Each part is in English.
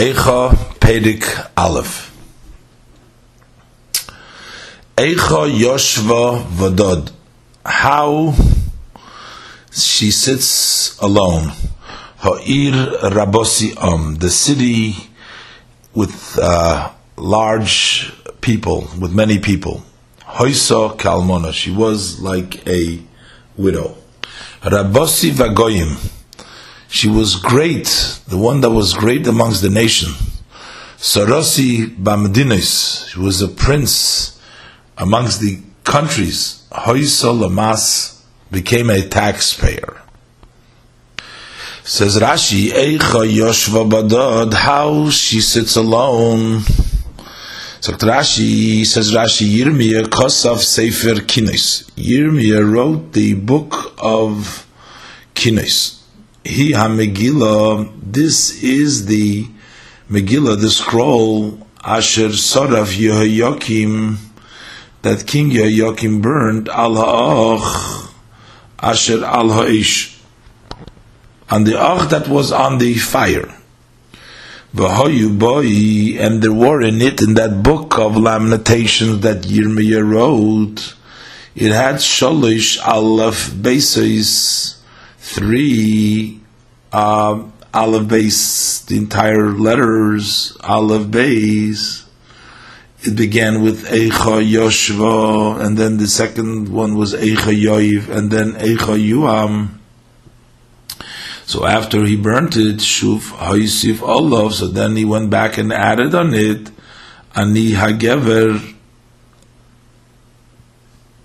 Eicha Pedik Aleph. Eicha Yoshva Vadod. How she sits alone. Ha'ir Rabosi Om, the city with uh, large people, with many people. Hoisa Kalmona, she was like a widow. Rabosi Vagoyim, she was great, the one that was great amongst the nation. Sarosi Bamdinis, she was a prince amongst the countries. Hoisa Lamas became a taxpayer. Says Rashi, Eicha Yoshva Badod, how she sits alone. So Rashi says Rashi Yirmiyah Kosav Sefer Kinos. Yirmiyah wrote the book of Kinos. He HaMegillah, this is the Megillah, the scroll, Asher Sorav Yehoyakim, that King Yehoyakim burned, Al Ha'ach, Asher Al Ha'ish, on the Ach that was on the fire. V'hoyu and there were in it, in that book of lamentations that Yirmiyah wrote, it had Sholish Aleph Beis three uh, Aleph Beis, the entire letters Aleph Beis. It began with Eicha Yoshva, and then the second one was Eicha Yoiv, and then Eicha Yuam. So after he burnt it, Shuf Haisif Olav, so then he went back and added on it Ani Hagever,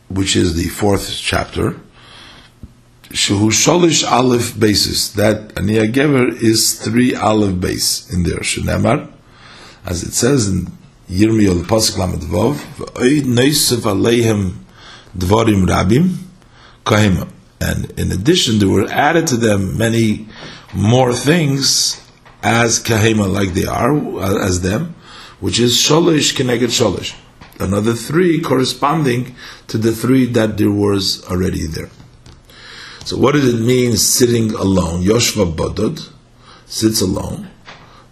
which is the fourth chapter. Shehu Sholish Aleph basis. That Aniyah Gever is three Aleph Beis in there. Shenemar, as it says in Yirmiyah the Pasuk Lamed Vov, V'oid Neisef Aleihim Dvorim Rabim Kahima. And in addition, there were added to them many more things as Kahima, like they are, as them, which is Sholish Keneged Sholish. Another three corresponding to the three that there was already there. So what does it mean sitting alone? Yoshva Bodod sits alone.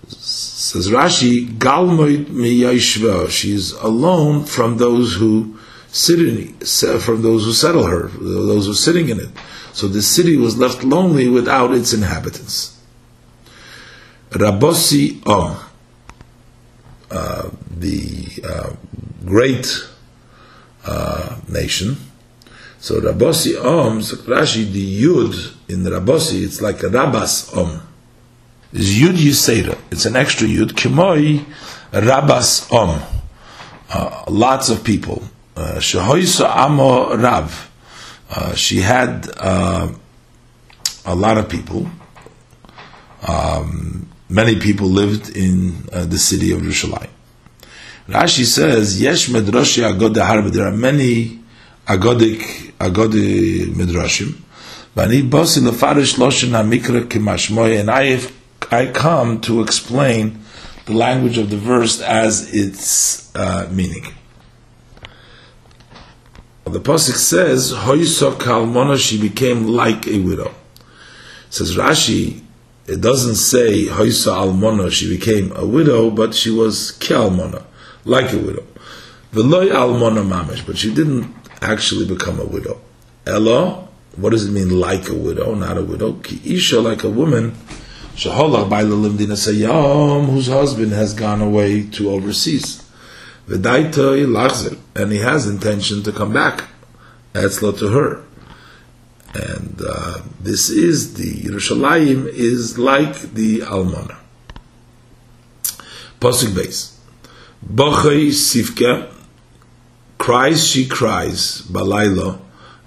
Says Rashi, Galmoid miyashva. She's alone from those who sit in, from those who settle her, those who are sitting in it. So the city was left lonely without its inhabitants. Rabosi Om, uh, the uh, great uh, nation, so Rabosi Om, so Rashi, the Yud in the Rabosi, it's like a Rabas Om. It's Yud Yisera. It's an extra Yud. Kimoi Rabas Om. Uh, lots of people. Uh, Shehoisa Amo Rav. Uh, she had uh, a lot of people. Um, many people lived in uh, the city of Yerushalayim. Rashi says, Yesh Medrashi Agod. There are many Agodic Agodi Midrashim. Vani Bosi Lefarish Loshin HaMikra Kimashmoy, and I, I come to explain the language of the verse as its uh, meaning. The Pasuk says, Hoyso Kalmona, she became like a widow. Says Rashi, it doesn't say Hoyso Almona, she became a widow, but she was Kalmona, like a widow. Veloy Almona Mamish, but she didn't actually become a widow. Ella, what does it mean like a widow, not a widow? Ki isha, like a woman, shaholach by limdina sayam, whose husband has gone away to overseas. V'daitoi lachzer, and he has intention to come back. Etzlo to her. And uh, this is the Yerushalayim is like the Almana. Pasuk base. Bochei Sivka cries, she cries, Balaylo,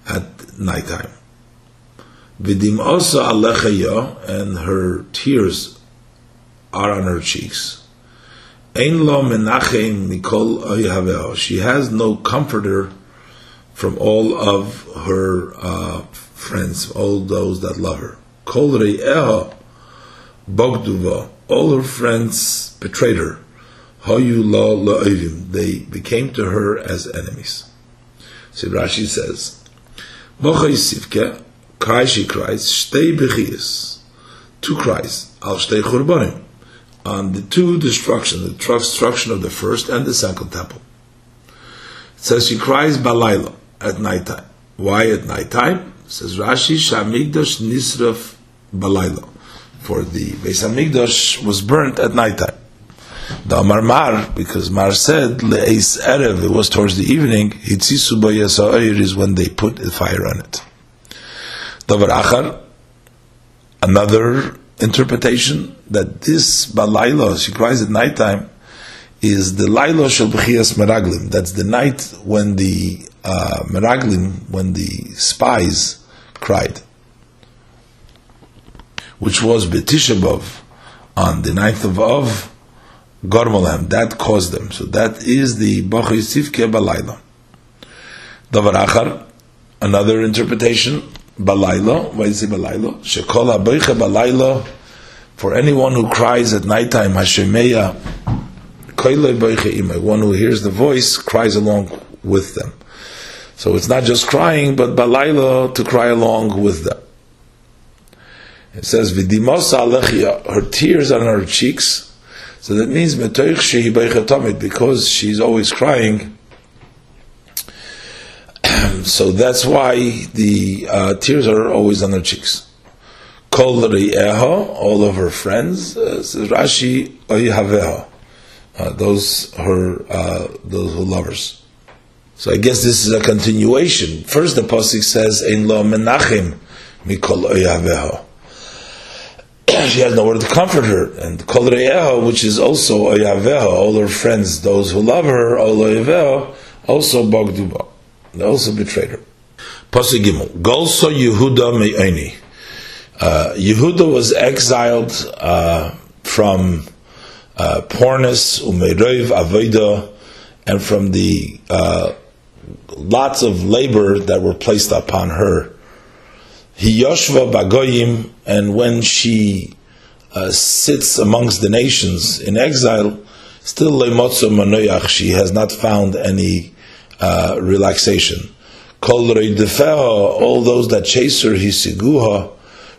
at nighttime. Vidim also alechayo, and her tears are on her cheeks. Ein lo menachem oyhaveo. She has no comforter from all of her uh, friends, all those that love her. Kol re'eho bogduva. All her friends betrayed her. They became to her as enemies. So Rashi says, Bocha Yisivke, cry she cries, Shtei Bechias, two cries, Al Shtei Churbanim, on the two destruction, the destruction of the first and the second temple. It says she cries Balayla at nighttime. Why at nighttime? It says Rashi Shamigdash Nisraf Balayla. For the Beis Hamikdash was burnt at nighttime. The Amar Mar, because Mar said Le'es Erev, it was towards the evening. Hitzisu Bayasa'ir is when they put the fire on it. Davar Achar, another interpretation that this Balayla, she cries at nighttime, is the Laila Shel B'chias Meraglim. That's the night when the uh, Meraglim, when the spies cried, which was Betishabov on the ninth of Av, Gormalam. That caused them. So that is the Bachir Sivke Balayla. Davar Achar, another interpretation balayla. Why is it balayla? Shekola boicha balayla. For anyone who cries at nighttime, Hashemeya, koile boicha imay. One who hears the voice cries along with them. So it's not just crying, but balayla to cry along with them. It says vidimosa alechia. Her tears on her cheeks. So that means because she's always crying so that's why the uh, tears are always on her cheeks. Kol all of her friends, uh, Rashi oihaveha, uh, those her uh, those who lovers. So I guess this is a continuation. First, the pasuk says, "Ein lo menachem mikol oihaveha." she has nowhere to comfort her, and kol which is also oihaveha, all her friends, those who love her, oihaveha, also bogduba. They also betrayed her. Pasuk Golso Yehuda Me'oni. Uh, Yehuda was exiled uh, from uh, Pornis, Umerev, Avoida, and from the uh, lots of labor that were placed upon her. He Yoshva Bagoyim, and when she uh, sits amongst the nations in exile, still Lemotzo Manoyach, she has not found any uh, relaxation. Kol all those that chase her, hisiguha,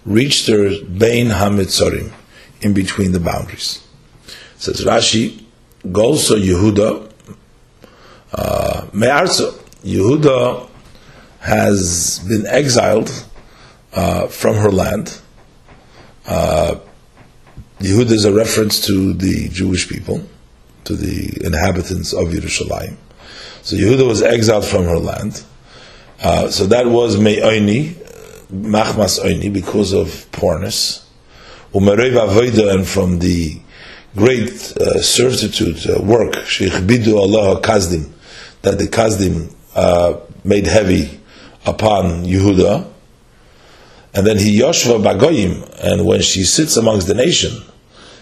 reached her bein hamitzorim, in between the boundaries. Says Rashi, Golso Yehuda, uh, Me'arzo, Yehuda has been exiled uh, from her land. Uh, Yehuda is a reference to the Jewish people, to the inhabitants of Yerushalayim. So Yehuda was exiled from her land. Uh, so that was Me'oini, Machmas Oini, because of poorness. Umerev Avoida, and from the great uh, uh, work, Bidu Allah Kazdim, that the Kazdim uh, made heavy upon Yehuda. And then he Yoshva Bagoyim, and when she sits amongst the nation,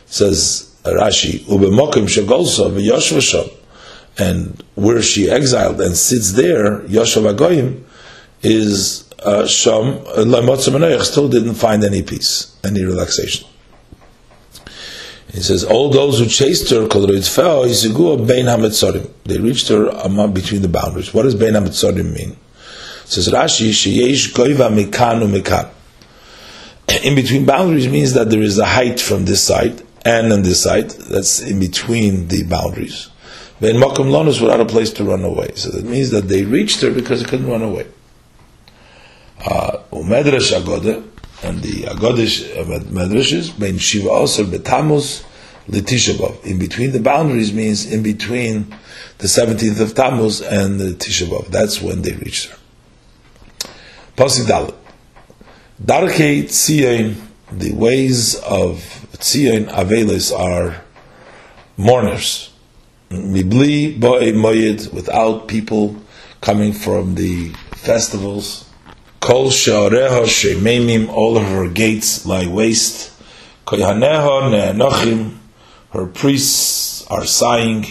says Rashi, Ubemokim Shagolsa, Yoshva Shom and where she exiled and sits there, Yoshav Agoyim, is uh, Sham, uh, still didn't find any peace, any relaxation. He says, all those who chased her, they reached her between the boundaries. What does Bein HaMetzorim mean? It says Rashi, Sheyesh Goiva Mikanu Mikan. In between boundaries means that there is a height from this side and on this side, that's in between the boundaries. Then Makom Lonus without a place to run away. So that means that they reached her because they couldn't run away. Uh, Umedrash Agode, and the Agodish uh, Medrashes, Ben Shiva also Betamuz, Litishabov. In between the boundaries means in between the 17th of Tammuz and the Tishabov. That's when they reached her. Pasik Dalit. Darkei Tzion, the ways of Tzion Avelis are mourners. Mibli boy moyed, without people coming from the festivals. Kol she'areha she'memim, all of her gates lie waste. Koyhaneha ne'enochim, her priests are sighing.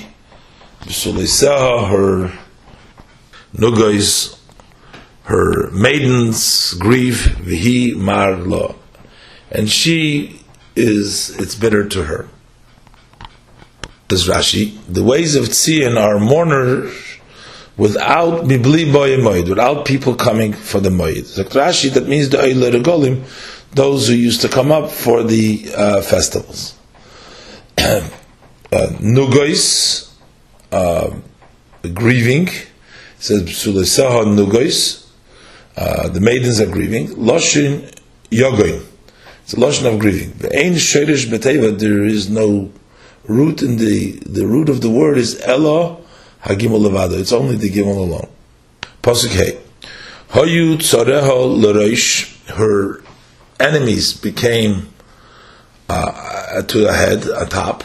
B'suleiseha, her nugais, her maidens grieve. V'hi mar lo. And she is, it's bitter to her says Rashi, the ways of Tzion are mourners without bibli moed, without people coming for the moed. So Rashi, that means the Eile Regolim, those who used to come up for the uh, festivals. uh, Nugois, uh, grieving. Says Psulesaha Nugois. Uh, the maidens are grieving. Loshin Yogoin. It's a lotion of grieving. Ve'ein shirish beteva. There is no root in the the root of the word is elo hagimel levado. It's only the gimel alone. Pasuk hey. Hayu tzareha l'reish. Her enemies became uh, to the head, atop.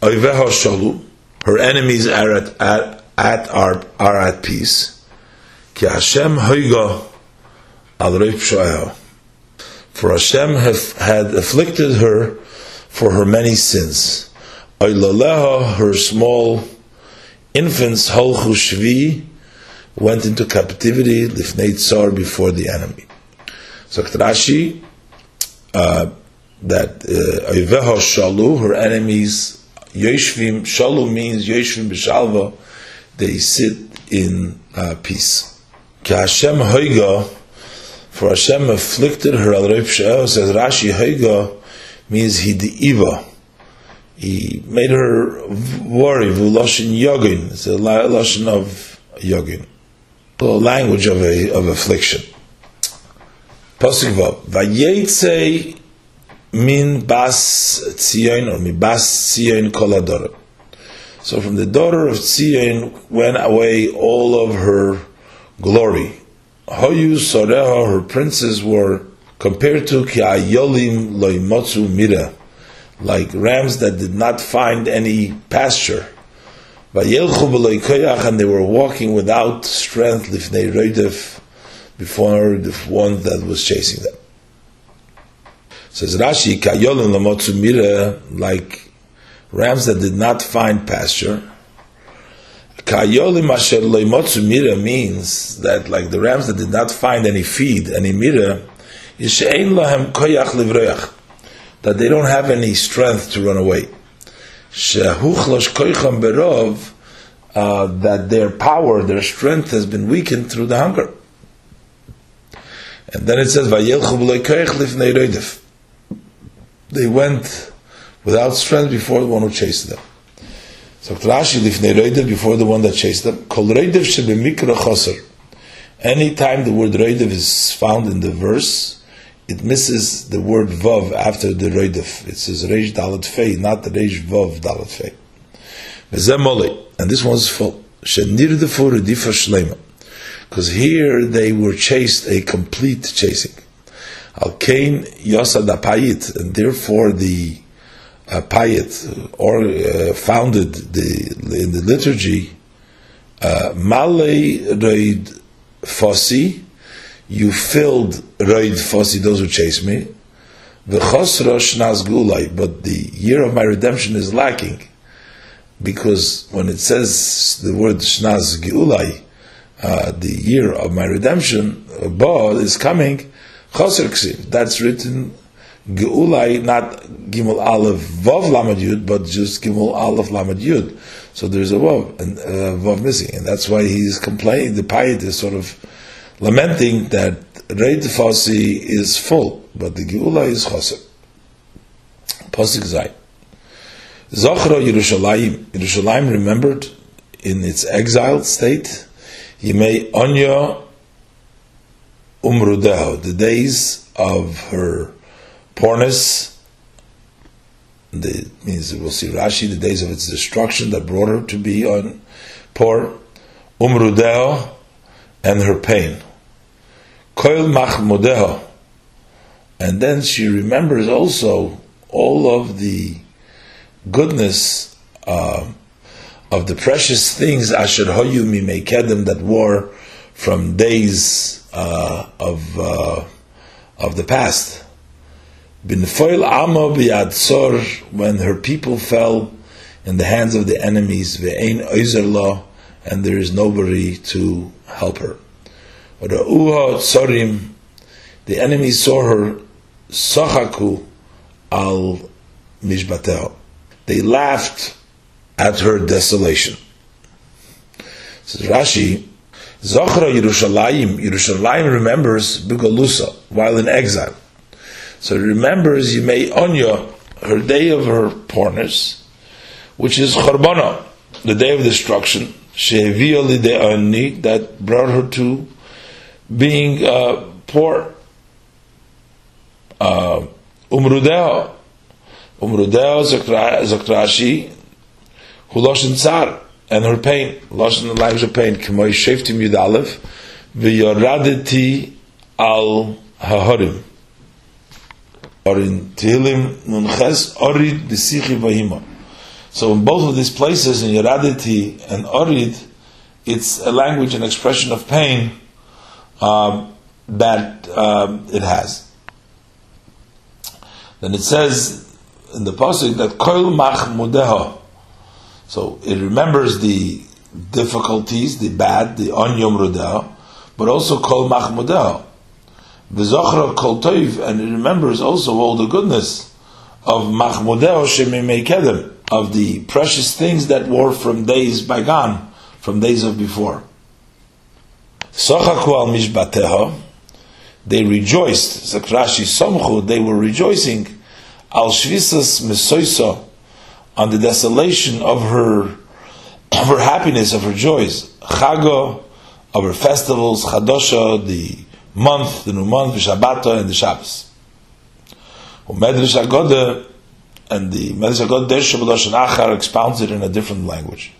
Oiveha shalu. Her enemies are at, at, at are, are at peace. Ki Hashem hoiga al for Hashem have, had afflicted her for her many sins. Oilaleha, her small infants, Holchu Shvi, went into captivity, Lifnei Tsar, before the enemy. So Rashi, uh, that Oiveha uh, Shalu, her enemies, Yeshvim, Shalu means Yeshvim B'Shalva, they sit in uh, peace. Hashem Hoiga, for Hashem afflicted her al Reif says Rashi Haiga means he di'iva. He made her worry, Vulashin Yogin. It's a lashon of Yogin. The language of a of affliction. Pasuk Vav. Min bas Tzion or mi bas Tzion kolador. So from the daughter of Tzion went away all of her glory. Hoyu Soreha, her princes were compared to Kiayolim Loimotsu Mira, like rams that did not find any pasture. And they were walking without strength before the one that was chasing them. Says Rashi, Kayolim Lamotsu Mira, like rams that did not find pasture. Kayolim asher loimotzu mira means that like the rams that did not find any feed, any mira, is she'ein lahem koyach livroyach, that they don't have any strength to run away. Shehuchlosh koycham berov, uh, that their power, their strength has been weakened through the hunger. And then it says, They went without strength before the one who chased them. So Rashi lifnei reidev before the one that chased them. Kol reidev shebemikra choser. Anytime the word reidev is found in the verse, it misses the word vav after the reidev. It says reish dalat fei, not reish vav dalat fei. And this one's full. Shenirdefu redifa shlema. Because here they were chased a complete chasing. Al kain yosad apayit, and therefore the uh, Payet or uh, founded the in the liturgy Malay Reid Fossi, you filled Reid Fossi, those who chase me. But the year of my redemption is lacking. Because when it says the word Shnaz Gulai, uh, the year of my redemption, uh, Ba is coming, that's written Geulai, not Gimel Aleph Vav Lamed Yud, but just Gimel Aleph Lamed Yud. So there's a Vav, and uh, Vav missing, and that's why he's complaining. The Payat is sort of lamenting that Reid Fasi is full, but the Geula is Choser. Pasuk Zay. Zochra Yerushalayim. Yerushalayim remembered in its exiled state. Yimei Onya Umrudeho, the days of her Pornis, the, means we'll see Rashi, the days of its destruction that brought her to be on poor, Umrudeo, and her pain. Koil Machmudeo. And then she remembers also all of the goodness uh, of the precious things Asher Hoyu Mimekedem that were from days uh, of uh, of the past. Binfoil Amma b'Yadsor, when her people fell in the hands of the enemies, ve'ein oizerla, and there is nobody to help her. Ra'uha tzorim, the enemies saw her, sachaku al mishbateo. They laughed at her desolation. Says Rashi, Zochra Yerushalayim, Yerushalayim remembers Bugalusa while in exile. So remembers may onya her day of her poorness, which is Charbana, the day of destruction, that brought her to being uh, poor. Uh, Umrudeo, Umrudeo Zakrashi, who lost in tsar, and her pain, lost in the lives of pain, K'moy Sheftim Yud Aleph, al Hahorim. Or in Tehillim Nunches, Orid Vahima. So in both of these places, in Yoradeti and Orid, it's a language and expression of pain um, that um, it has. Then it says in the pasuk that Kol Mach So it remembers the difficulties, the bad, the onyom rudeho, but also Kol Mach Mudeho. V'zochra Kol Toiv, and it remembers also all the goodness of Machmudeo Shemimei Kedem, of the precious things that were from days bygone from days of before. Sochaku al mishbateha, they rejoiced. Zakrashi somchu, they were rejoicing al shvisas mesoisa on the desolation of her, of her happiness, of her joys. Chago, of her festivals, Chadosha, the month, the new month, Shabbat, and the Shabbos. Umedrash Agoda, and the Medrash Agoda Desh Achar expounds it in a different language.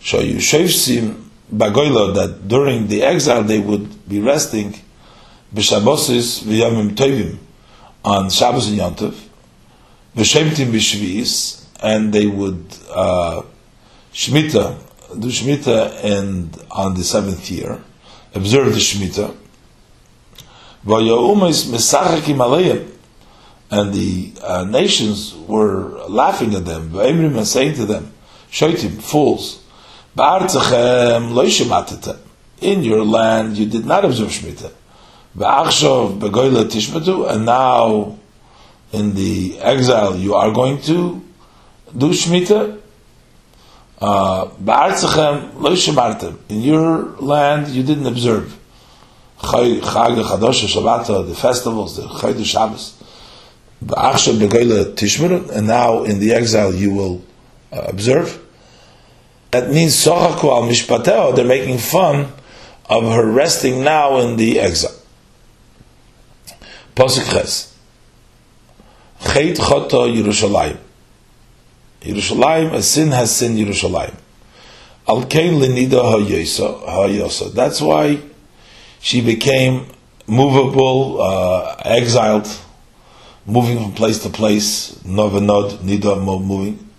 So you Yushevsim Bagoila that during the exile they would be resting b'Shabbosis v'Yomim Tovim on Shabbos and Yontiv, v'Shemtim b'Shvi'is, and they would uh, Shemitah, do Shemitah and on the seventh year, observe the Shemitah. And the uh, nations were laughing at them, v'Emrim and saying to them, Shoitim, fools, in your land, you did not observe Shemitah. And now, in the exile, you are going to do Shemitah. Uh, in your land, you didn't observe. Chag Shabbat, the festivals, the Chaydu Shabbos. And now, in the exile, you will uh, observe. That means Sochaku al Mishpateo, they're making fun of her resting now in the exile. Posik Ches. Cheit Choto Yerushalayim. Yerushalayim, a sin has sinned Yerushalayim. Al Kain Linida HaYosa. That's why she became movable, uh, exiled, moving from place to place, Novanod, Nida, moving.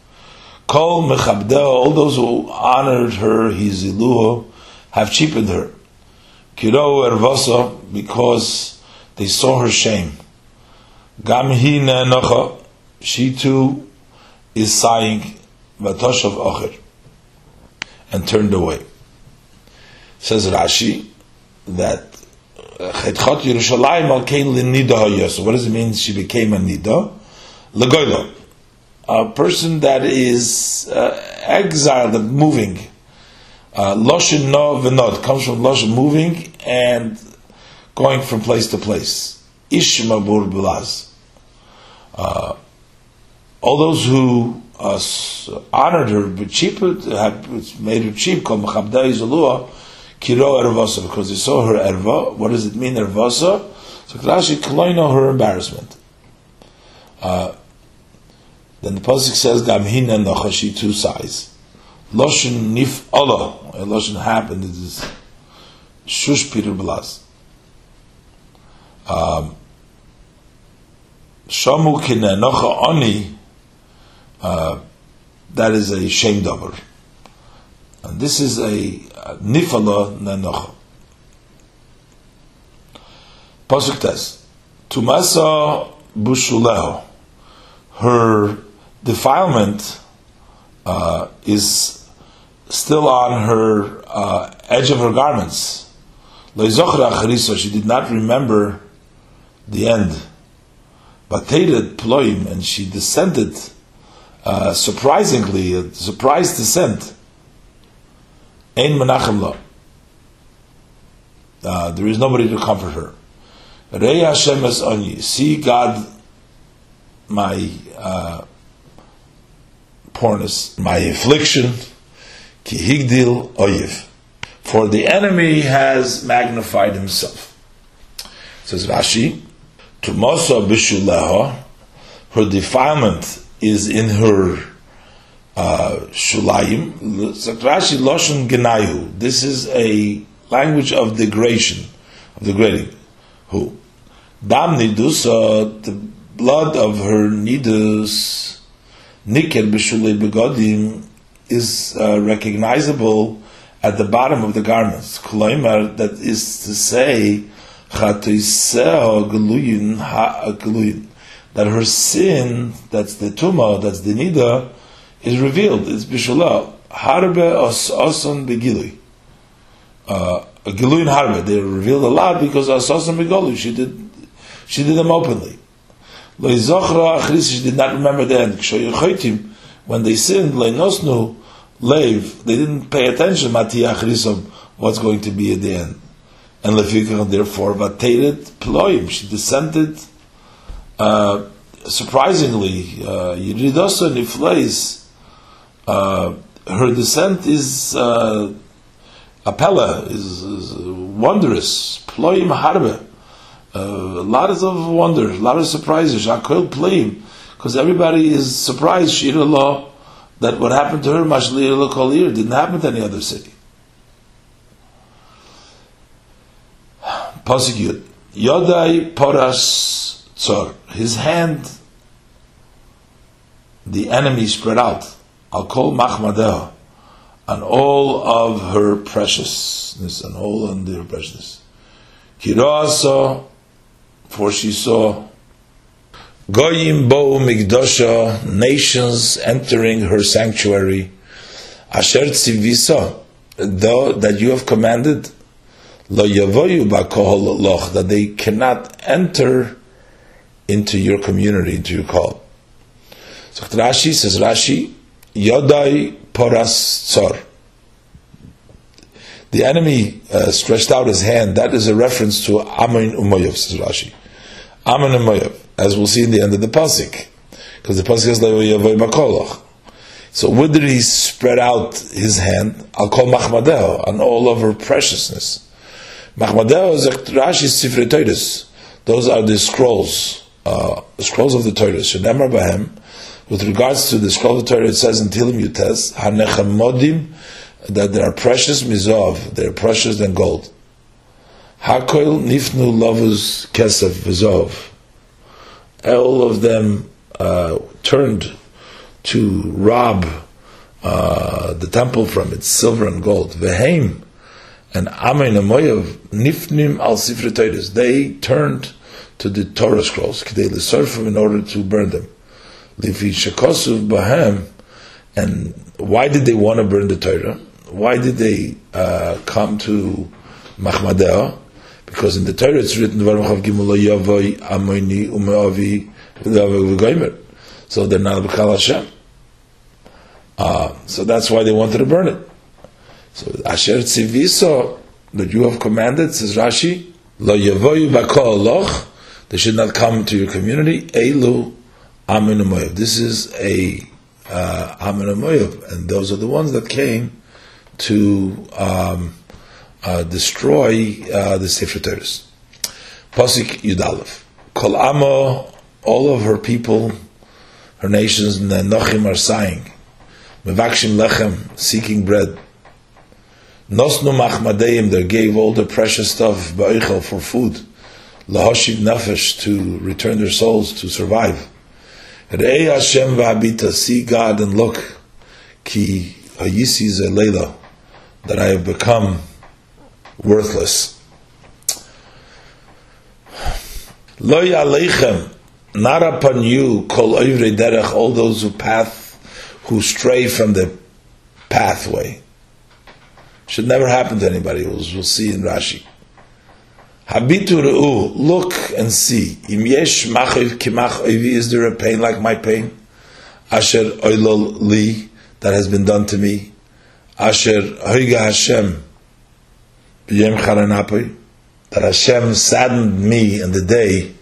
Kol mechabdeo, all those who honored her, his iluho, have cheapened her. Kiro ervosa, because they saw her shame. Gam hi she too is sighing, vatoshav ocher, and turned away. Says Rashi, that Chetchot Yerushalayim al kein l'nida So what does it mean she became a nida? Legoilo a person that is uh, exiled and moving. Uh, Loshin no v'nod comes from Loshin moving and going from place to place. Ishma bilaz. Uh, all those who uh, honored her, but cheap, made her cheap, called Machabda Izalua, Kiro Ervasa, because he saw her Erva. What does it mean, Ervasa? So Rashi, Kloino, her embarrassment. Uh, then the pasuk says Gamhina Nachashi two sides. Loshen Nif Allah, a Loshen happened. It is Shush Peter Blas. Um, Shamu Kinenocha Oni. Uh, that is a shame dover. And this is a nifala nenocha. Pasuk test. Tumasa bushuleho. Her defilement uh, is still on her uh, edge of her garments. She did not remember the end. But ploim, and she descended uh, surprisingly, a surprise descent. Ein menachem lo. Uh, there is nobody to comfort her. Rei Hashem es onyi. See God my uh, poorness, my affliction, ki higdil oyev. For the enemy has magnified himself. Says Rashi, to Mosa Bishuleha, her defilement is in her shulayim. Rashi Loshen Genayu. This is a language of degradation, of degrading. Who? Dam Nidusa, the blood of her Nidus, Nikel Bishulei Begodim, is uh, recognizable at the bottom of the garments. Kloimar, that is to say, that her sin, that's the tuma, that's the nida, is revealed. It's bishula. Harbe os begilui. Uh, Gilui and Harbe, they revealed a lot because Asasan Begolu, she did, she did them openly. Lo she did not remember the end. When they sinned, Leinosnu, Leiv, they didn't pay attention, Mati Achrisom, what's going to be at the end. And Lefikach, therefore, Vateret Ploim, she descended, uh, surprisingly, uh, Yiridosa Nifleis, uh, her descent is, uh, Apella, is, is wondrous, Ploim Harbe, uh, a lot of wonder, a lot of surprises, Shakol Ploim, because everybody is surprised, Shira Law, that what happened to her, Mashlir Kolir, didn't happen to any other city. Pasuk Yodai Poras Tzor. His hand, the enemy spread out. I'll call Machmadeh on all of her preciousness and all of their preciousness. Kirasa, for she saw Goyim bo migdosha, nations entering her sanctuary. Asher tzivisa, though that you have commanded, lo yavoyu bakohol loch, that they cannot enter into your community, into your call. So Rashi says Rashi, Yodai poras tzor. The enemy uh, stretched out his hand. That is a reference to Amin Umayyov, says Rashi. Amin Umayyov as we'll see in the end of the pasuk, because the pasuk is Yavoy Bakolach. So where did he spread out his hand? I'll call Machmadeo on all of her preciousness. Machmadeo is Rashi Sifrei Toides. Those are the scrolls, uh, scrolls of the Torah. Shemar Bahem. With regards to the the Torah, it says in Tilim Yutes, Hanechamodim, that they are precious mizov, they are precious than gold. Hakoil nifnu lavuz kesef vizov all of them uh, turned to rob uh, the temple from its silver and gold. Veheim and Amen Amoyav Nifnim al Sifretoides. They turned to the Torah scrolls, in order to burn them. Lifi Shekosuv. And why did they want to burn the Torah? Why did they uh, come to Machmadeh? Because in the Torah it's written, Amoni So they're not B'chal Hashem. Uh, so that's why they wanted to burn it. So Asher Tziviso, that you have commanded, says Rashi, Lo Yavoyu Loch, they should not come to your community, Eilu Amin This is a uh, Amin and those are the ones that came to um, uh, destroy uh, the Sefer Torahs. Pasik Yudalev. Kol Amo, all of her people, her nations, and the Nochim are sighing. Mevakshim Lechem, seeking bread. Nosnu Machmadeim, they gave all the precious stuff, Ba'ichel, for food. Lahoshiv Nefesh, to return their souls, to survive. Re'ei Hashem v'habita, see God and look. Ki hayisi zelela, that I have become worthless. Lo yalechem, not upon you, kol oivre derech, all those who path, who stray from the pathway. Should never happen to anybody. We'll, we'll see in Rashi. Habitu re'u, look and see. Im yesh machiv kimach oivi, is there a pain like my pain? Asher oilol li, that has been done to me. Asher hoiga Hashem, that Hashem saddened me in the day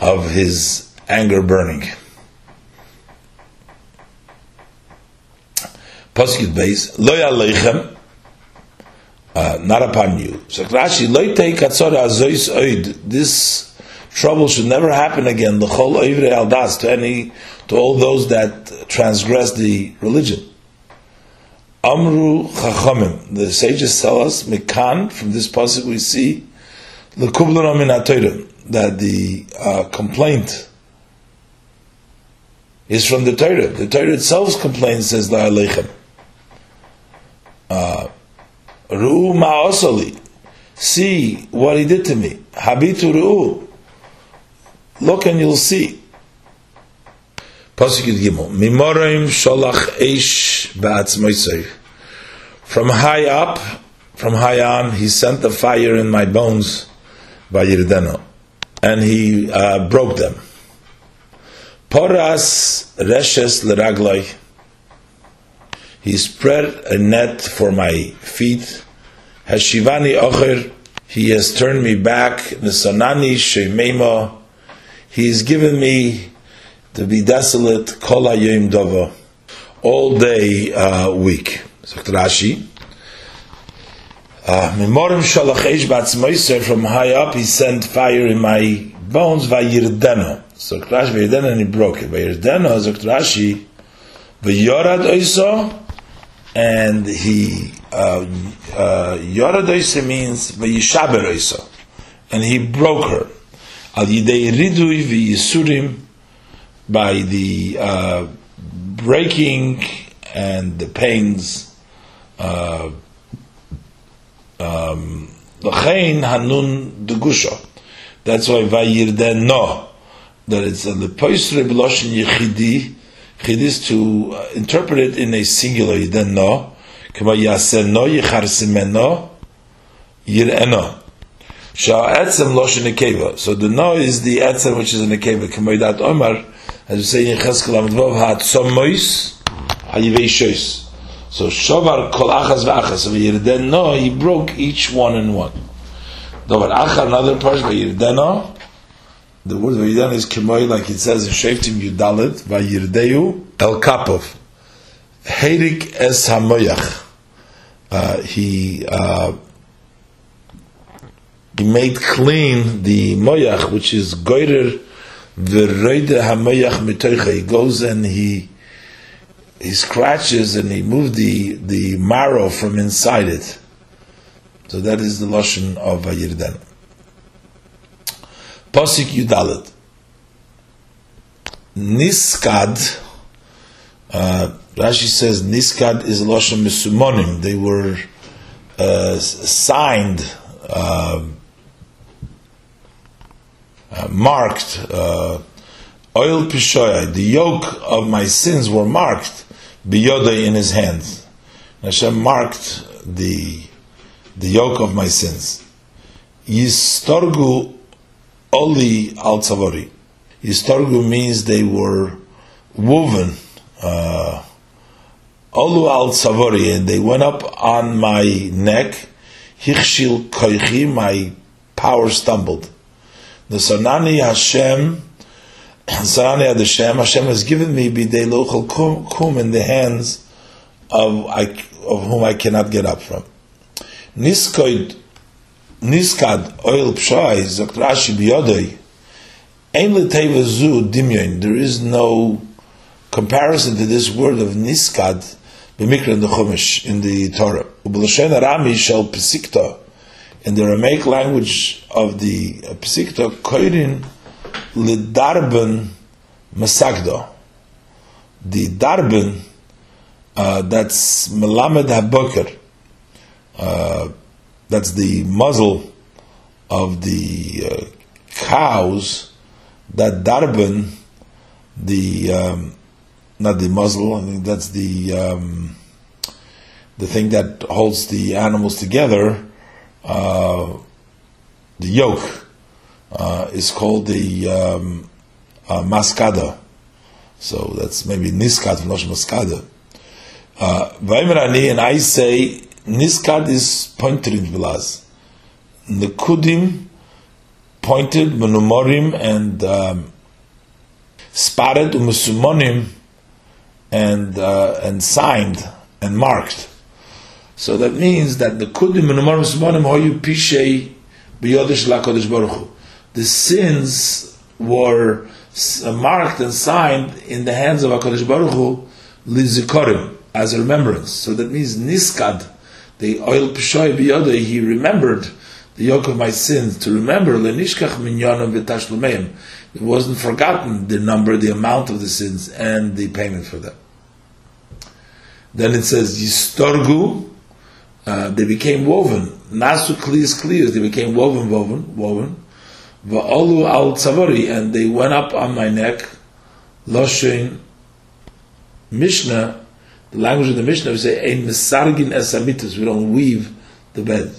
of His anger burning. Pasuk base lo aleichem, uh, not upon you. So Rashi katzora. This trouble should never happen again. The chol oivre aldas to any to all those that transgress the religion. Amru chachamim. The sages tell us mikan from this pasuk we see lekublan min that the uh, complaint is from the Torah. The Torah itself complains, says the Aleichem. Uh, Ru'u ma'osali. See what he did to me. Habitu ru'u. Look and you'll see. Gimel. Sholach eish ba'atzmoisei. From high up, from high on, he sent the fire in my bones by Yirdeno. And he uh, broke them. Poras reshes. He spread a net for my feet. Hashivani ocher. He has turned me back. Nisonani shemeimo. He has given me to be desolate. Kol hayom dovo. All day uh, week. Sagt Rashi. Uh, Memorim shalach batzmoiser. From high up, he sent fire in my bones. Vayirdeno. So Rashi Vayirdeno and he broke it. Vayirdeno, Sagt Rashi. Vayorad oiso and he uh, uh, means vayishaber and he broke her al yidei ridui v'yisurim by the uh, breaking and the pains uh, um, hanun degusha. That's why vayirden no that it's a lepoisre b'loshin yichidi Chidis to uh, interpret it in a singular, then no. Kama yaseno yicharsimeno yireno. Sha'etzem loshin nekeva. So the no is the etzem which is in nekeva. Kama yidat omar, as we say in Cheskel Amdvov, ha'atzomois ha'yivei So shovar kol achas v'achas. So yirden no, he broke each one in one. Dovar achar, another part, yirden no, the word Vayidan is Kimoy, like it says in Sheftim Yudalit, Vayirdeu El Kapov. Heirik Es Hamoyach. Uh, he, uh, he made clean the moyach, which is goiter v'roide hamoyach mitoicha. He goes and he he scratches and he moves the the marrow from inside it. So that is the lashon of Vayirdan. Posik Yudalit. Niskad, uh, Rashi says Niskad is Lashon Misumonim. They were uh, signed, uh, uh marked, uh, oil pishoya, the yoke of my sins were marked, biyoda in his hands. Hashem marked the the yoke of my sins. Yistorgu Oli al Tzavari. Historgu means they were woven. Uh, Olu al and they went up on my neck. Hichshil koichi, my power stumbled. The Sanani Hashem, Sanani Hashem, Hashem has given me bidei lochel kum in the hands of, I, of whom I cannot get up from. Niskoid Niskad oil pshai, Zakt Rashi biyodoi, Ein leteva zu dimyon, there is no comparison to this word of Niskad, b'mikra in the Chumash, in the Torah. U'b'lashen arami shel pesikta, in the Aramaic language of the pesikta, koirin lidarben masagdo. The darben, uh, that's melamed haboker, uh, that's the muzzle of the uh, cows, that darban, the um, not the muzzle, I think that's the um, the thing that holds the animals together. Uh, the yoke uh, is called the um, uh, maskada. So that's maybe niskat from maskada. Uh, and I say Niskad is pointed in Vilaz. Nekudim pointed, Menumorim and um, spotted umusumonim and uh, and signed and marked. So that means that the kudim and umusumonim hoyu pishei biyodish lakodesh baruch. The sins were uh, marked and signed in the hands of Hakadosh Baruch Hu lizikorim as a remembrance. So that means niskad, the oil pshoy biyodei, he remembered the yoke of my sins to remember lenishkach minyanim v'tashlumeim. It wasn't forgotten the number, the amount of the sins, and the payment for them. Then it says yistorgu. Uh, they became woven. Nasu klias klias. They became woven, woven, woven. Va'olu al tzavari, and they went up on my neck. Loshin Mishnah. The language of the Mishnah we say ein misargin esamitas. We don't weave the bed.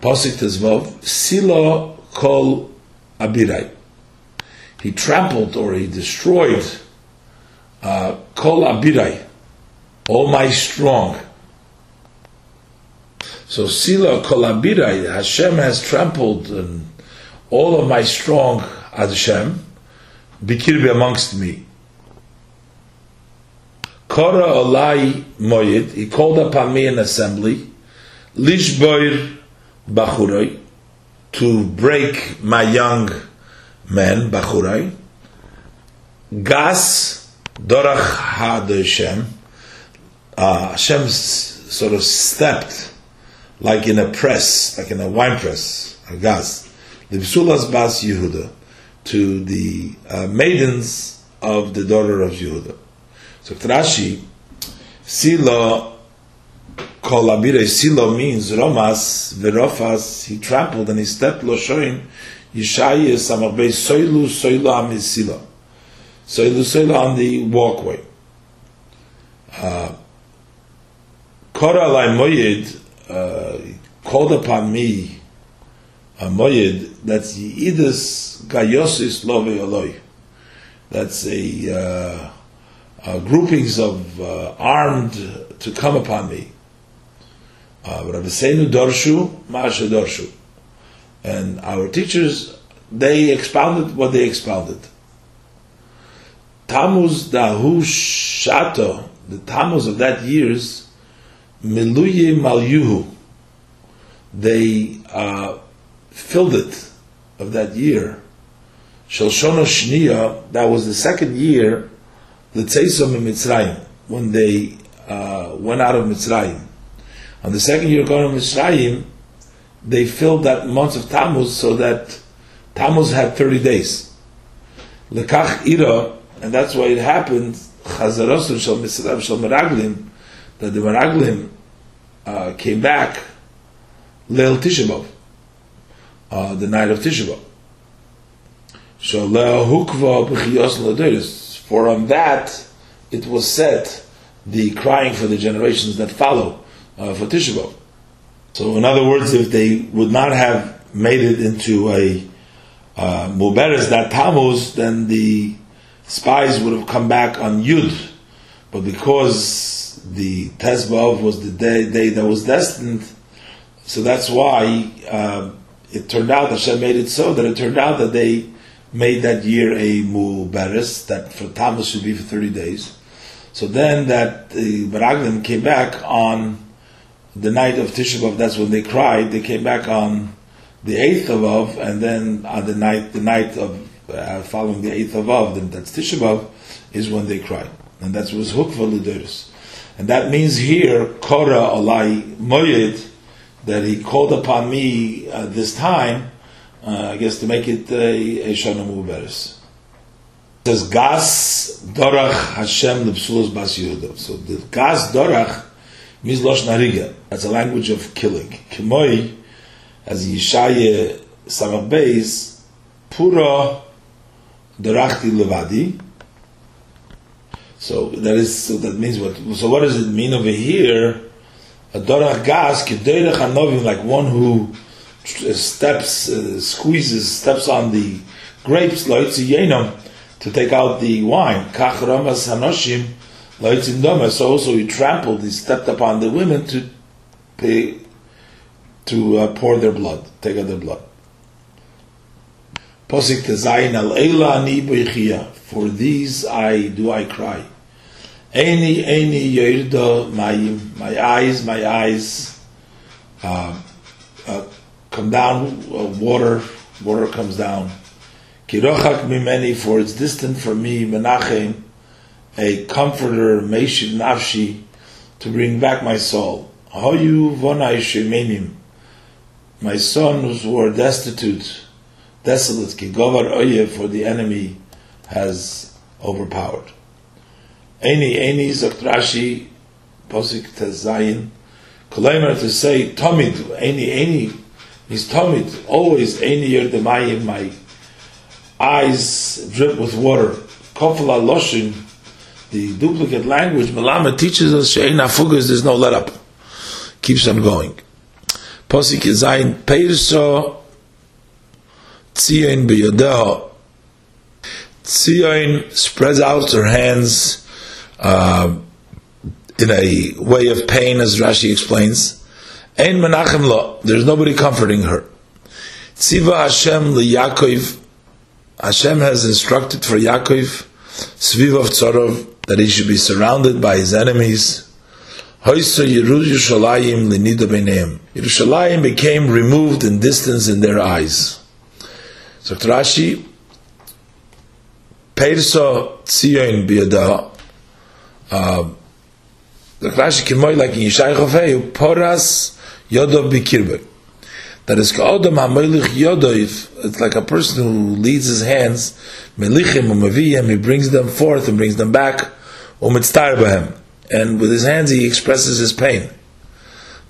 Pasik Tezvov, Silo Kol Abirai. He trampled or he destroyed uh, Kol Abirai, all my strong. So Silo Kol Abirai, Hashem has trampled and all of my strong Hashem, Bikirbi amongst me. Kora Olai Moyed, he called upon me in assembly, Lishboir Bachurai, to break my young men, Bachurai, Gas Dorach HaDeshem, uh, Hashem sort of stepped like in a press, like in a wine press, a gas, Libsulas Bas Yehuda, to the uh, maidens of the daughter of Yehuda. So Trashi, Sila Kol Abire Silo means Romas, Verofas, he trampled and he stepped Loshoin, Yishai Samarbei Soilu Soilu Am Silo. Soilu Soilu on the walkway. Uh, Kora Lai Moyed uh, called upon me a Moyed, that's Yidis Gayosis Love Eloi. That's a, uh, uh, groupings of uh, armed to come upon me. Uh, Rabbeinu Dorshu, Dorshu. And our teachers, they expounded what they expounded. Tammuz Dahu Shato, the Tammuz of that year's, Miluye Malyuhu, they uh, filled it of that year. Shalshona Shniya, that was the second year, the Tzeisom in Mitzrayim, when they uh, went out of Mitzrayim. On the second year of going to Mitzrayim, they filled that month of Tammuz so that Tammuz had 30 days. Lekach Ira, and that's why it happened, Chazarosun Shal Misraim Shal Meraglim, that the Meraglim uh, came back Leil Tishabov, uh, the night of Tishabov. So Hukva B'chiyos For on that, it was set the crying for the generations that follow uh, for Tisha So, in other words, if they would not have made it into a uh, Muberes, that Tammuz, then the spies would have come back on Yud. But because the Tezbav was the day, day that was destined, so that's why uh, it turned out, that Hashem made it so that it turned out that they made that year a Muberes, that for Tammuz should be for 30 days. So then that the Meraglim came back on the night of Tisha B'av, that's when they cried. They came back on the eighth of Av, and then on the night, the night of uh, following the eighth of Av, then that's Tisha B'av, is when they cried, and that was Hukva Lideris, and that means here Korah Olai Moyed that he called upon me uh, this time, uh, I guess to make it a Shana Muberes. It says Gas Dorach Hashem Lepsulos Bas Yehuda. So the Gas Dorach Mizlosh Nariga. That's a language of killing. Kimoi, as Yishaya Samach Beis, Pura Derachti Levadi. So that is so that means what so what does it mean over here? A dorach gas kederech anovim like one who steps uh, squeezes steps on the grapes loitzi to take out the wine. Kach ramas hanoshim so also he trampled, he stepped upon the women to pay, to uh, pour their blood, take out their blood. Posik al ani. For these I do I cry. Any, any yerda. My eyes, my eyes uh, uh, come down. Uh, water, water comes down. Kirochak mimeni, for it's distant from me. Menachem, a comforter, meshiv nafshi, to bring back my soul. Hoyu vonai shemenim. My sons who destitute desolate, kigovar oye, for the enemy has overpowered. Any, any, Zaktrashi, Posik Tezayin, Kolaimer to say, Tomid, any, any, he's Tomid, always, any year the mayim, my eyes drip with water. Kofala Loshin, the duplicate language, Malama teaches us, She'ena Fugas, there's no let up. Keeps on going. Posik Zayin, Peirso, Tzion b'yodeha. Tzion spreads out her hands uh, in a way of pain, as Rashi explains. Ein menachem lo. There's nobody comforting her. Tziva Hashem liyakov. Hashem has instructed for Yaakov, Sviv of Tzorov, that he should be surrounded by his enemies. Hoysa Yerushalayim linida b'neim. Yerushalayim became removed in distance in their eyes. So Rashi, Perso Tzion biyada. Uh, the Rashi kimoy like in Yishai Chofei, Poras Yodov bikirbe. That is Ka'odom HaMelich Yodov, it's like a person who leads his hands, Melichim Umaviyim, he brings them forth and brings them back, Umitztar Bahem. And with his hands he expresses his pain.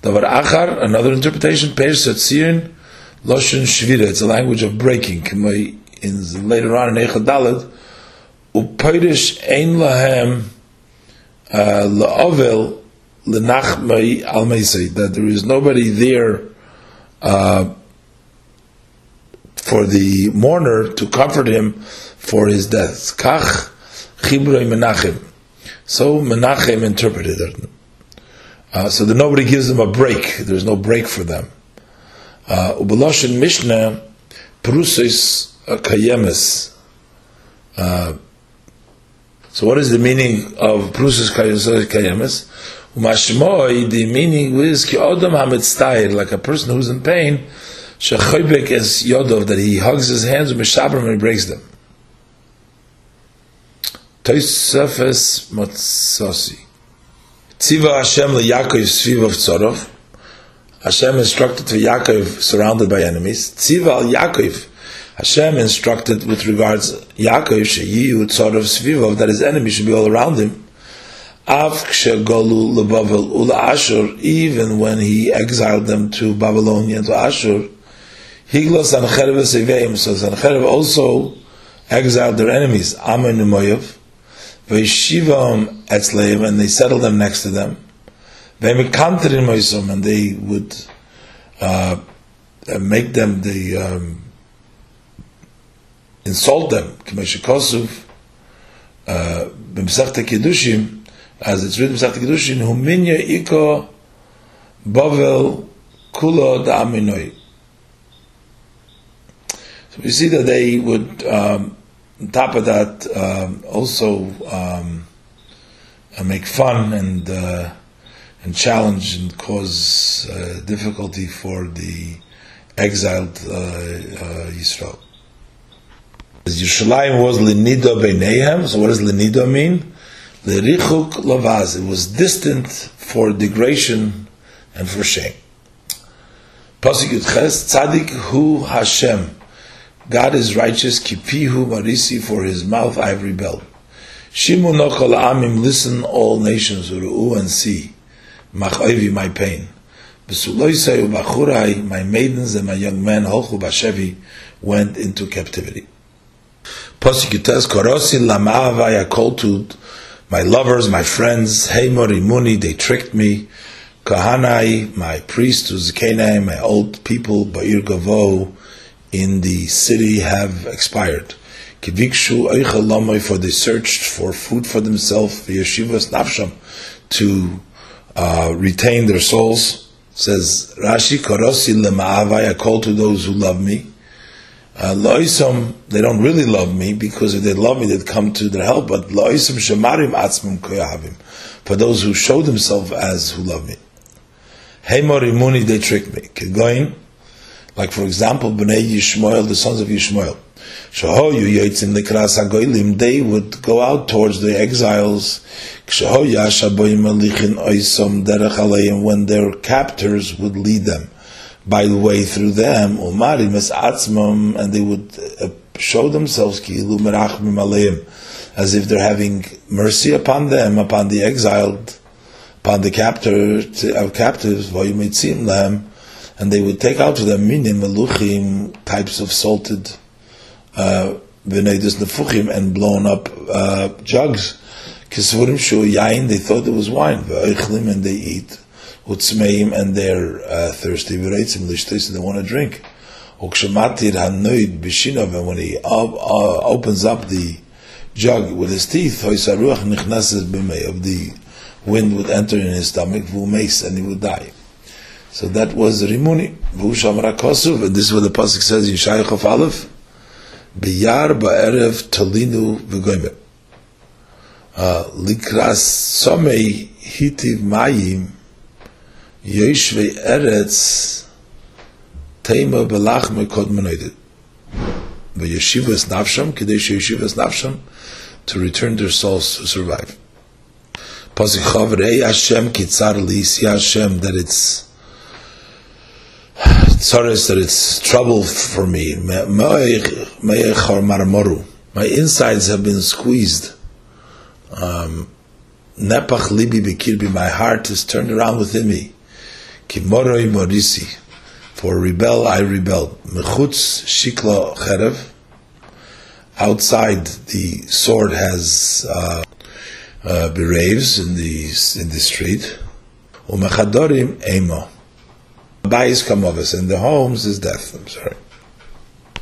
Davar Achar, another interpretation, Perso Tzion, Loshen Shvira, it's a language of breaking. In later on in Eichad Dalad, Upayrish Ein Lahem uh, La'ovel L'nachmai Al that there is nobody there uh, for the mourner to comfort him for his death. Kach Chibroi Menachem. So Menachem interpreted it. Uh, so that nobody gives them a break. There's no break for them. Uh, Ubeloshin Mishnah, Prusis Kayemes. Uh, so what is the meaning of Prusis Kayemes? Umashmoi, the meaning is Ki Odom Hametstair, like a person who's in pain, Shechoybek is Yodov, that he hugs his hands with Meshabram and he breaks them. Toisefes Motsosi. Tziva Hashem LeYakov Sviv of Tzorov, Hashem instructed to Yaakov surrounded by enemies. Tziva al Yaakov. Hashem instructed with regards Yaakov sheyiyu tzarav svivav that his enemies should be all around him. Av kshegalu lebavel ula Ashur. Even when he exiled them to Babylonia and to Ashur, Higla Sancherev Seveim. So Sancherev also exiled their enemies Ammon and Moav. Veishivam etzleim, and they settled them next to them and they would uh, make them the um, insult them. Uh, Kiddushin, as it's written in Mesachta Kiddushin, Huminya Iko Bavel Kula Da'aminoi. So we see that they would, um, on top of that, um, also um, uh, make fun and uh, and challenge and cause uh, difficulty for the exiled uh, uh, Yisrael. Yerushalayim was Linido Beinehem. So what does Linido mean? Lerichuk Lavaz. It was distant for degradation and for shame. Pasuk Yudches Tzadik Hu Hashem. God is righteous. Kipihu Marisi for His mouth I have rebelled. Shimu Nokol Amim. Listen, all nations. Uru'u and see machoivi, my pain. Besuloisai ubachurai, my maidens and my young men, holchu bashevi, went into captivity. Posikutas korosi lamava, to my lovers, my friends, hey morimuni, they tricked me. Kahanai, my priest, Uzkenai, my old people, Ba'ir Gavo, in the city have expired. Kivikshu Eichalamai, for they searched for food for themselves, Yeshivas Nafsham, to uh, retain their souls. Says Rashi, Karosi lema'avai, I call to those who love me. Uh, loisom, they don't really love me because if they love me, they'd come to their help. But loisom shemarim atzmum koyahavim, for those who show themselves as who love me. Hemorimuni, they trick me. Kegoin, like for example, Bnei Yishmael, the sons of Yishmael. Shahoyu Yitzim Likras Hagoilim, they would go out towards the exiles. And when their captors would lead them by the way through them, and they would uh, show themselves as if they're having mercy upon them, upon the exiled, upon the captor, uh, captives, them, and they would take out to them minim meluchim types of salted uh, nefuchim and blown up uh, jugs. Kisvurim shu yain, they thought it was wine. And they eat. Utzmeim, and they're uh, thirsty. V'reitzim lishtis, and they want to drink. Ukshamatir hanoid b'shinov, and when he uh, opens up the jug with his teeth, hoisaruach nichnases b'mei, of the wind would enter in his stomach, v'umeis, and he would die. So that was Rimuni. V'usham rakosuv, and this is what the pasuk says in Shaykh of Aleph. Biyar ba'erev talinu v'goymer. Uh, likras somei hitiv mayim yoshvei eretz teima belach mekod menoided. V'yeshivas nafsham, kidei sheyeshivas nafsham, to return their souls to survive. Pasuk chav rei Hashem kitzar li, see Hashem, that it's tzaris that it's trouble for me. My insides have been squeezed. Um, nepach libi bekirbi, my heart is turned around within me. Kimoroi morisi, for rebel I rebel. Mechutz shikla cherev, outside the sword has uh, uh, beraves in the in the street. Umechadorim emo Bayis kamovis, and the homes is death. I'm sorry.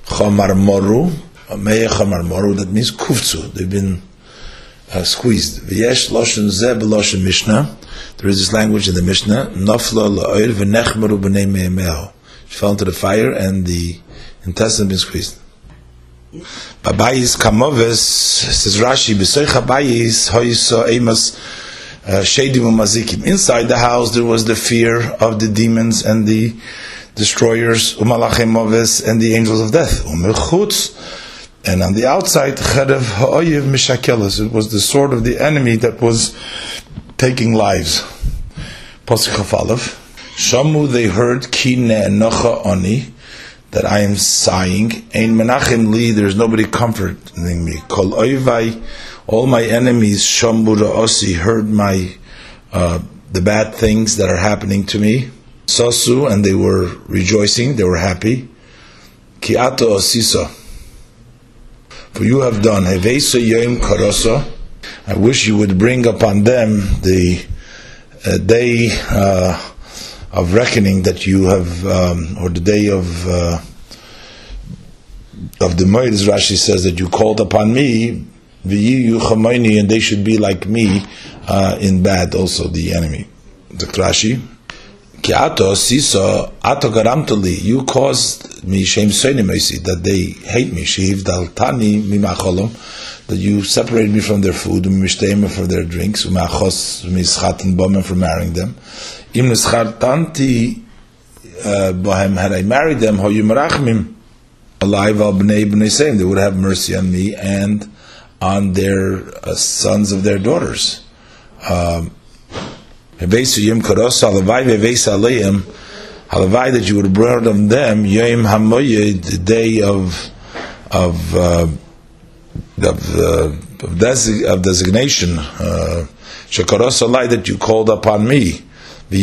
Chamar moru, meye chamar moru, that means kufzu. They've been uh, squeezed. V'yesh loshen zeh b'loshen mishnah. There is this language in the Mishnah. Nafla la'oir v'nechmaru b'nei me'emeho. She fell into the fire and the intestine been squeezed. Babayis kamovis, says Rashi, b'soich habayis hoyiso emas uh, Shedim Mazikim. Inside the house there was the fear of the demons and the destroyers, Umalachim Moves, and the angels of death. Umechutz. And on the outside, Cherev Ha'oyev Mishakelis. It was the sword of the enemy that was taking lives. Aleph. Shamu, they heard, Ki Ne'enocha Oni, that I am sighing. Ein Menachem Li, there's nobody comforting me. Kol Oivai, all my enemies, Shambura Osi, heard my uh, the bad things that are happening to me. Sasu, and they were rejoicing, they were happy. Kiato Osisa, for you have done Hevesa Karosa. I wish you would bring upon them the uh, day uh, of reckoning that you have, um, or the day of uh, of the Moed, Rashi says that you called upon me and they should be like me uh, in bad also, the enemy. The Rashi. Kiato siso ato garamtoli, you caused me shem soinimesi, that they hate me, shiv daltani mimacholom, that you separated me from their food, mishtema from their drinks, umachos mischaten bomen from marrying them. Im neschartanti uh, bohem, had I married them, ho yumarachmim, alive al bnei bnei they would have mercy on me, and on their uh, sons of their daughters. Um, Halavai that you would brought on them Yom Hamoyed, the day of of uh, of, uh, of, desi- of, designation, uh, Shekaros that you called upon me. The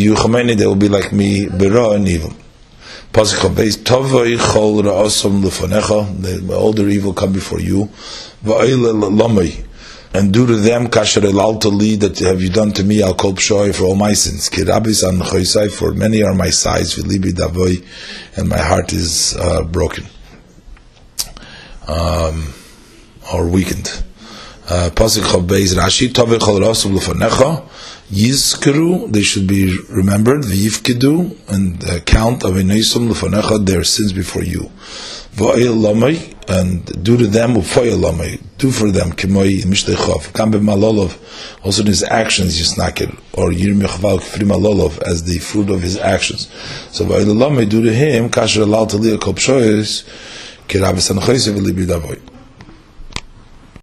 they will be like me, Bira and evil. The older evil come before you. And do to them kasher elaltali that have you done to me al kol pshoy for all my sins. Kirabis an choisai for many are my sides v'libi davoy and my heart is uh, broken um, or weakened. Uh, Pasuk Chav Rashi Tovei Chol Rasul Lefanecha Yizkru, they should be remembered, V'yivkidu, and the count of Enoisim Lefanecha, their sins before you. And do to them do for them k'moy mishtechov. Kam malolov, also in his actions yisnakir, or yirmi chaval k'fri malolov, as the fruit of his actions. So v'oil lamay, do to him, kasher alal taliyah kol pshoyes, k'ravis anchoyse v'libi davoy.